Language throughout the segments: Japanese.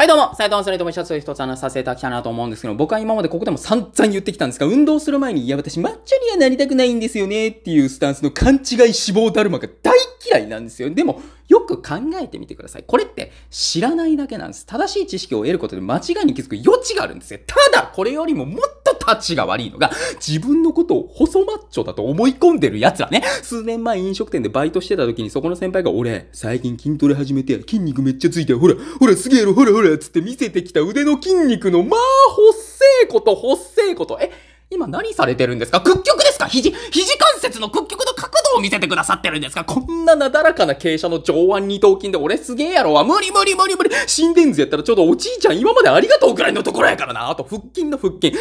はいどうも、斉藤アンソニーとも一つ一つ話させていただきたいなと思うんですけど、僕は今までここでも散々言ってきたんですが、運動する前に、いや私マッチョにはなりたくないんですよねっていうスタンスの勘違い脂肪だるまが大嫌いなんですよ。でも、よく考えてみてください。これって知らないだけなんです。正しい知識を得ることで間違いに気づく余地があるんですよ。ただ、これよりももっと立ちが悪いのが、自分のことを細マッチョだと思い込んでる奴らね。数年前飲食店でバイトしてた時にそこの先輩が、俺、最近筋トレ始めて筋肉めっちゃついてる。ほら、ほら、すげえろ、ほらほら、つって見せてきた腕の筋肉の、まあ、ほっせえこと、ほっせえこと。え、今何されてるんですか？屈曲ですか？肘、肘関節の屈曲の角を見せてくださってるんですか？こんななだらかな傾斜の上腕二頭筋で俺すげえやろわ。無理無理無理無理。心電図やったらちょうどおじいちゃん今までありがとうくらいのところやからな。あと腹筋の腹筋。筋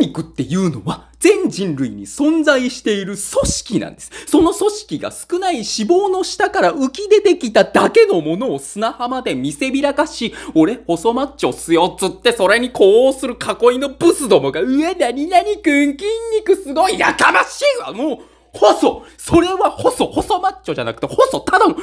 肉っていうのは全人類に存在している組織なんです。その組織が少ない脂肪の下から浮き出てきただけのものを砂浜で見せびらかし、俺、細マッチョっすよっ、つってそれに呼応する囲いのブスどもが、うわ、なになにくん、筋肉すごい、やかましいわ、もう、細それは細細マッチョじゃなくて細ただの、た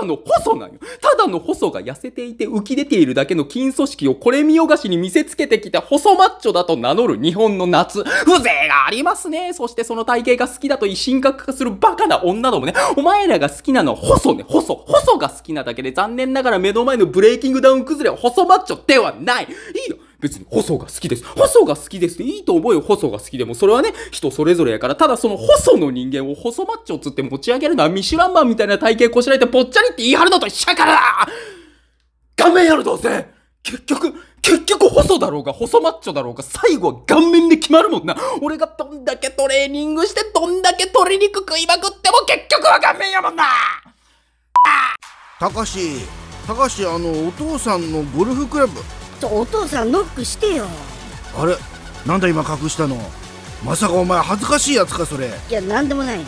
だの細なんよ。ただの細が痩せていて浮き出ているだけの筋組織をこれ見よがしに見せつけてきた細マッチョだと名乗る日本の夏。風情がありますね。そしてその体型が好きだと神格化するバカな女どもね。お前らが好きなのは細ね。細。細が好きなだけで残念ながら目の前のブレイキングダウン崩れは細マッチョではない。いいよ。別に細が好きです。細が好きですっていいと思うよ、細が好きでも。それはね、人それぞれやから、ただその細の人間を細マッチョつって持ち上げるのはミシュランマンみたいな体型こしらえてぽっちゃりって言い張るのと一緒やから顔面やるどうせ結局、結局細だろうが細マッチョだろうが最後は顔面で決まるもんな。俺がどんだけトレーニングしてどんだけ鶏肉食いまくっても結局は顔面やもんなたかしたかしあのお父さんのゴルフクラブちょお父さんノックしてよ。あれ？なんだ今隠したの？まさかお前恥ずかしいやつかそれ？いやなんでもないよ。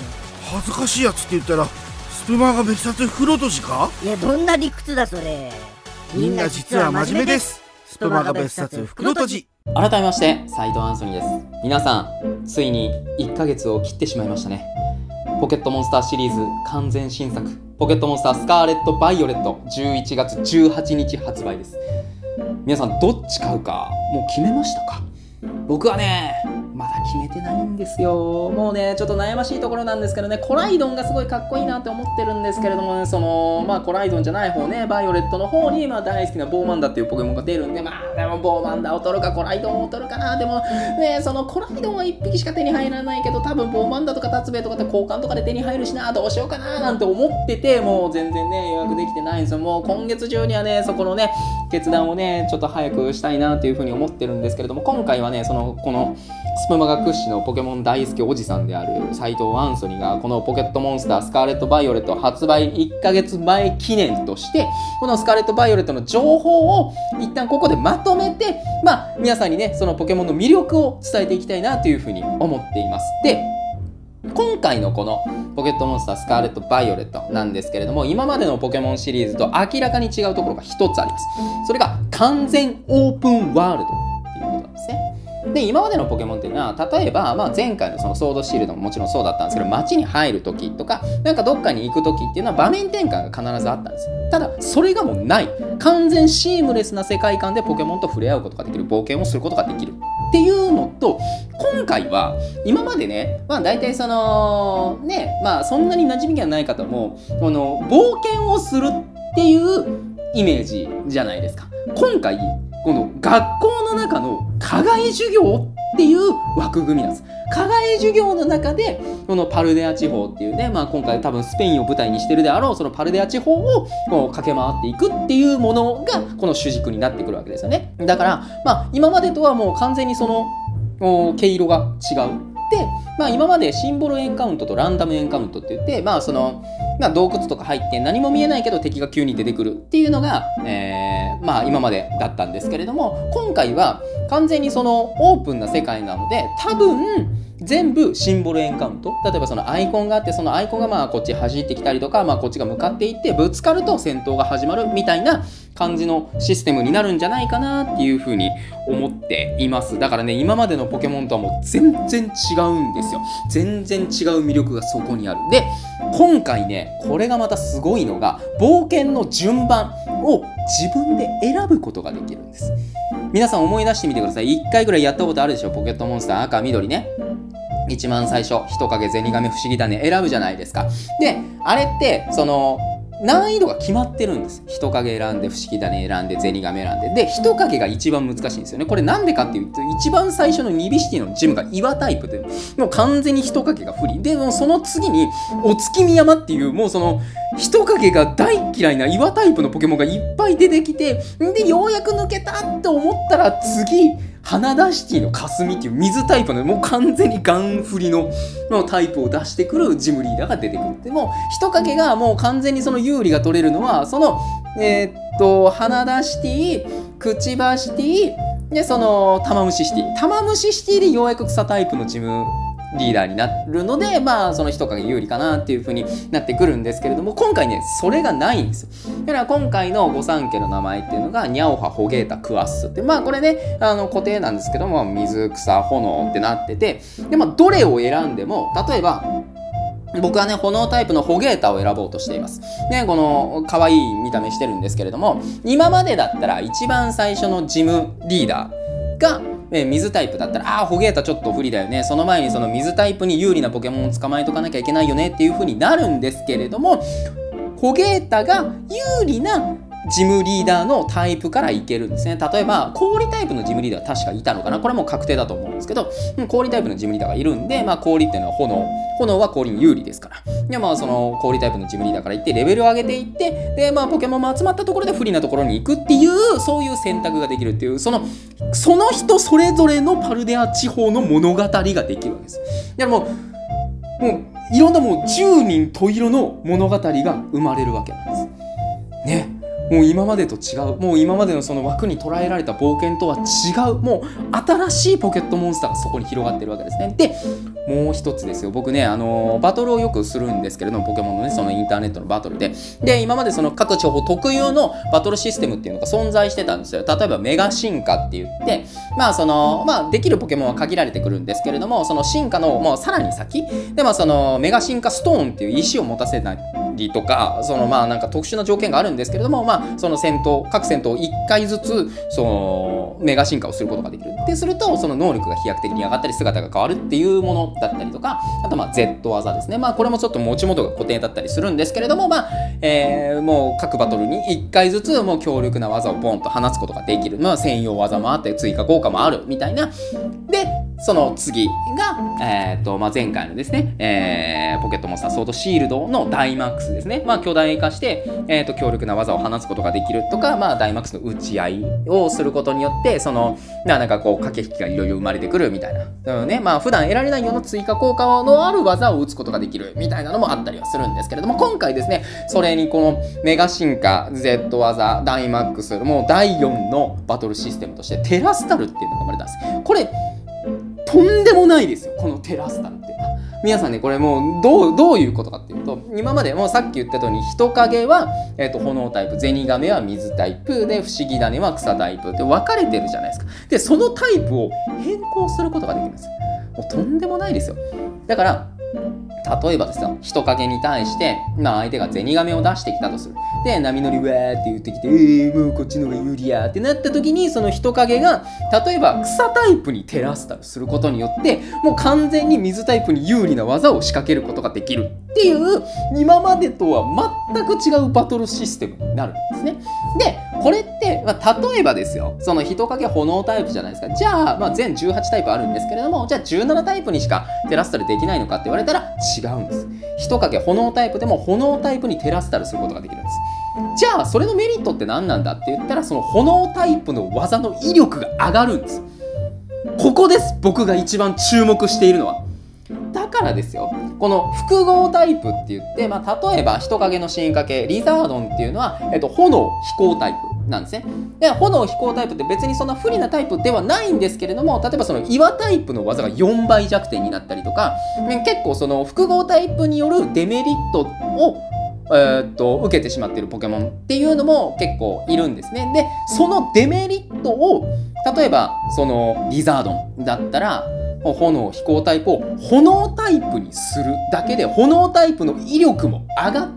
恥ずかしいやつって言ったらスプマが別冊袋とじか？いやどんな理屈だそれ。みんな実は真面目です。スプマが別冊袋とじ。改めまして斉藤アンソニーです。皆さんついに1ヶ月を切ってしまいましたね。ポケットモンスターシリーズ完全新作。ポケットモンスタースカーレット・バイオレット。11月18日発売です皆さんどっち買うかもう決めましたか？僕はねまだ決めてないんですよ。もうね、ちょっと悩ましいところなんですけどね、コライドンがすごいかっこいいなって思ってるんですけれどもね、その、まあコライドンじゃない方ね、バイオレットの方に、まあ大好きなボーマンダっていうポケモンが出るんで、まあでもボーマンダを取るかコライドンを取るかな、でもね、そのコライドンは1匹しか手に入らないけど、多分ボーマンダとかタツベイとかって交換とかで手に入るしな、どうしようかな、なんて思ってて、もう全然ね、予約できてないんですよ。もう今月中にはね、そこのね、決断をね、ちょっと早くしたいなっていうふうに思ってるんですけれども、今回はね、その、この、スプマガ屈指のポケモン大好きおじさんである斎藤アンソニーがこのポケットモンスタースカーレット・バイオレット発売1ヶ月前記念としてこのスカーレット・バイオレットの情報を一旦ここでまとめてまあ皆さんにねそのポケモンの魅力を伝えていきたいなというふうに思っています。で今回のこのポケットモンスタースカーレット・バイオレットなんですけれども今までのポケモンシリーズと明らかに違うところが一つあります。それが完全オープンワールドっていうことなんですね。で今までのポケモンっていうのは例えば、まあ、前回のそのソードシールドももちろんそうだったんですけど街に入る時とかなんかどっかに行く時っていうのは場面転換が必ずあったんですよ。ただそれがもうない。完全シームレスな世界観でポケモンと触れ合うことができる冒険をすることができる。っていうのと今回は今までねまあ大体そのねまあそんなに馴染みがない方もこの冒険をするっていうイメージじゃないですか。今回この学校の中の課外授業っていう枠組みなんです。課外授業の中で、このパルデア地方っていうね、まあ今回多分スペインを舞台にしてるであろう、そのパルデア地方をこう駆け回っていくっていうものが、この主軸になってくるわけですよね。だから、まあ今までとはもう完全にその、毛色が違う。で、まあ、今までシンボルエンカウントとランダムエンカウントって言って、まあそのまあ、洞窟とか入って何も見えないけど敵が急に出てくるっていうのが、えー、まあ今までだったんですけれども今回は完全にそのオープンな世界なので多分全部シンボルエンカウント。例えばそのアイコンがあってそのアイコンがまあこっち走ってきたりとか、まあ、こっちが向かっていってぶつかると戦闘が始まるみたいな感じのシステムになるんじゃないかなっていうふうに思っています。だからね今までのポケモンとはもう全然違うんですよ。全然違う魅力がそこにある。で今回ねこれがまたすごいのが冒険の順番を自分で選ぶことができるんです。皆さん思い出してみてください。1回ぐらいやったことあるでしょ？ポケットモンスター赤緑ね。一番最初人影ゼニガメ不思議だね選ぶじゃないですか。であれってその難易度が決まってるんです。人影選んで不思議種選んでゼニガメ選んで。で人影が一番難しいんですよね。これなんでかっていうと一番最初のニビシティのジムが岩タイプでもう完全に人影が不利。でもその次にお月見山っていうもうその人影が大嫌いな岩タイプのポケモンがいっぱい出てきてでようやく抜けたって思ったら次花田シティの霞っていう水タイプのもう完全にガン振りののタイプを出してくるジムリーダーが出てくる。でも人影がもう完全にその有利が取れるのはそのえー、っと花田シティ、くちばシティでその玉虫シティ玉虫シティでようやく草タイプのジムリーダーになるので、まあ、その人影有利かなっていう風になってくるんですけれども、今回ね、それがないんですよ。だから今回の御三家の名前っていうのが、ニャオハ、ホゲータ、クワッスって、まあこれね、あの固定なんですけども、水、草、炎ってなってて、で、まあどれを選んでも、例えば、僕はね、炎タイプのホゲータを選ぼうとしています。ね、この可愛い見た目してるんですけれども、今までだったら一番最初のジムリーダーが、え水タイプだったら、ああ、ホゲータちょっと不利だよね。その前にその水タイプに有利なポケモンを捕まえとかなきゃいけないよねっていう風になるんですけれども、ホゲータが有利なジムリーダーのタイプからいけるんですね。例えば、氷タイプのジムリーダー確かいたのかなこれも確定だと思うんですけど、氷タイプのジムリーダーがいるんで、まあ氷っていうのは炎。炎は氷に有利ですから。で、まあその氷タイプのジムリーダーからいって、レベルを上げていって、で、まあポケモンも集まったところで不利なところに行くっていう、そういう選択ができるっていう、その、その人それぞれのパルデア地方の物語ができるわけです。だからもう、もう、いろんなもう十人十色の物語が生まれるわけなんです。ね。もう今までと違うもう今までのその枠に捉えられた冒険とは違うもう新しいポケットモンスターがそこに広がってるわけですねでもう一つですよ。僕ねあのバトルをよくするんですけれどもポケモンのねそのインターネットのバトルで。で今までその各地方特有のバトルシステムっていうのが存在してたんですよ。例えばメガ進化って言ってまあそのまあできるポケモンは限られてくるんですけれどもその進化のもうさらに先。でまあそのメガ進化ストーンっていう石を持たせないりとかそのまあなんか特殊な条件があるんですけれどもまあその戦闘各戦闘1回ずつそのメガ進化をすることができる。ってするとその能力が飛躍的に上がったり姿が変わるっていうものだったりとかあとまあ Z 技ですね。まあこれもちょっと持ち元が固定だったりするんですけれどもまあ、えー、もう各バトルに1回ずつもう強力な技をポンと放つことができる。まあ専用技もあって追加効果もあるみたいなその次が、えーとまあ、前回のですね、えー、ポケットモンスターソードシールドのダイマックスですね。まあ、巨大化して、えーと、強力な技を放つことができるとか、まあ、ダイマックスの打ち合いをすることによって、その、なんかこう、駆け引きがいろいろ生まれてくるみたいな。うんね、まあ、普段得られないような追加効果のある技を打つことができるみたいなのもあったりはするんですけれども、今回ですね、それにこのメガ進化、Z 技、ダイマックス、もう第4のバトルシステムとして、テラスタルっていうのが生まれたんです。これ、とんでもないですよこのテラスタンって。皆さんねこれもうどうどういうことかっていうと今までもうさっき言った通り人影は、えーと、炎タイプゼニガメは水タイプで不思議種は草タイプって分かれてるじゃないですか。でそのタイプを変更することができるんですもうとんでもないですよ。だから例えばですよ、人影に対して、まあ相手がゼニガメを出してきたとする。で、波乗りわーって言ってきて、えー、もうこっちの方が有利やってなった時に、その人影が、例えば草タイプに照らすたりすることによって、もう完全に水タイプに有利な技を仕掛けることができるっていう、今までとは全く違うバトルシステムになるんですね。で、これって、まあ、例えばですよ、その人影炎タイプじゃないですか。じゃあ、まあ、全18タイプあるんですけれども、じゃあ17タイプにしかテラスタルできないのかって言われたら違うんです。人影炎タイプでも炎タイプにテラスタルすることができるんです。じゃあ、それのメリットって何なんだって言ったら、その炎タイプの技の威力が上がるんです。ここです、僕が一番注目しているのは。だからですよ、この複合タイプって言って、まあ、例えば人影の進化系、リザードンっていうのは、えっと、炎飛行タイプ。なんですね。で、炎飛行タイプって別にそんな不利なタイプではないんですけれども、例えばその岩タイプの技が4倍弱点になったりとか、結構その複合タイプによるデメリットをえ、っと受けてしまっているポケモンっていうのも結構いるんですね。で、そのデメリットを、例えばそのリザードンだったら、炎飛行タイプを炎タイプにするだけで炎タイプの威力も上がっ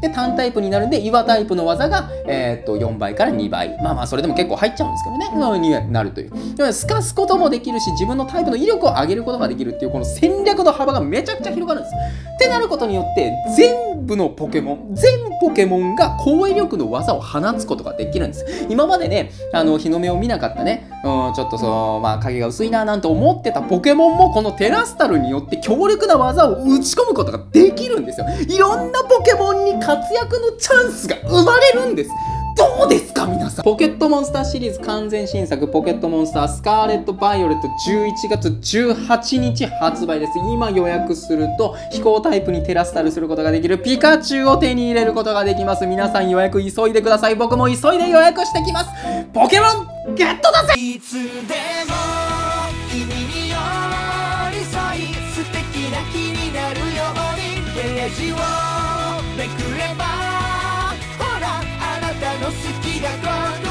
てで単タイプになるんで岩タイプの技が、えー、っと4倍から2倍。まあまあそれでも結構入っちゃうんですけどね。のになるという。で透かすこともできるし自分のタイプの威力を上げることができるっていうこの戦略の幅がめちゃくちゃ広がるんです。ってなることによって全部のポケモン全ポケモンが攻撃力の技を放つことができるんです。今までねあの日の目を見なかったね、うん、ちょっとそのまあ影が薄いななんて思ってたポケモンもこのテラスタルによって強力な技を打ち込むことができるんですよ。いろんなポケモンに活躍のチャンスが生まれるんです。どうですか皆さん。ポケットモンスターシリーズ完全新作ポケットモンスタースカーレット・バイオレット11月18日発売です。今予約すると飛行タイプにテラスタルすることができるピカチュウを手に入れることができます。皆さん予約急いでください。僕も急いで予約してきます。ポケモンゲットだぜ。いつでも君に寄り添い素敵な日になるようにページをめくれば。ほらあなたの好きがここ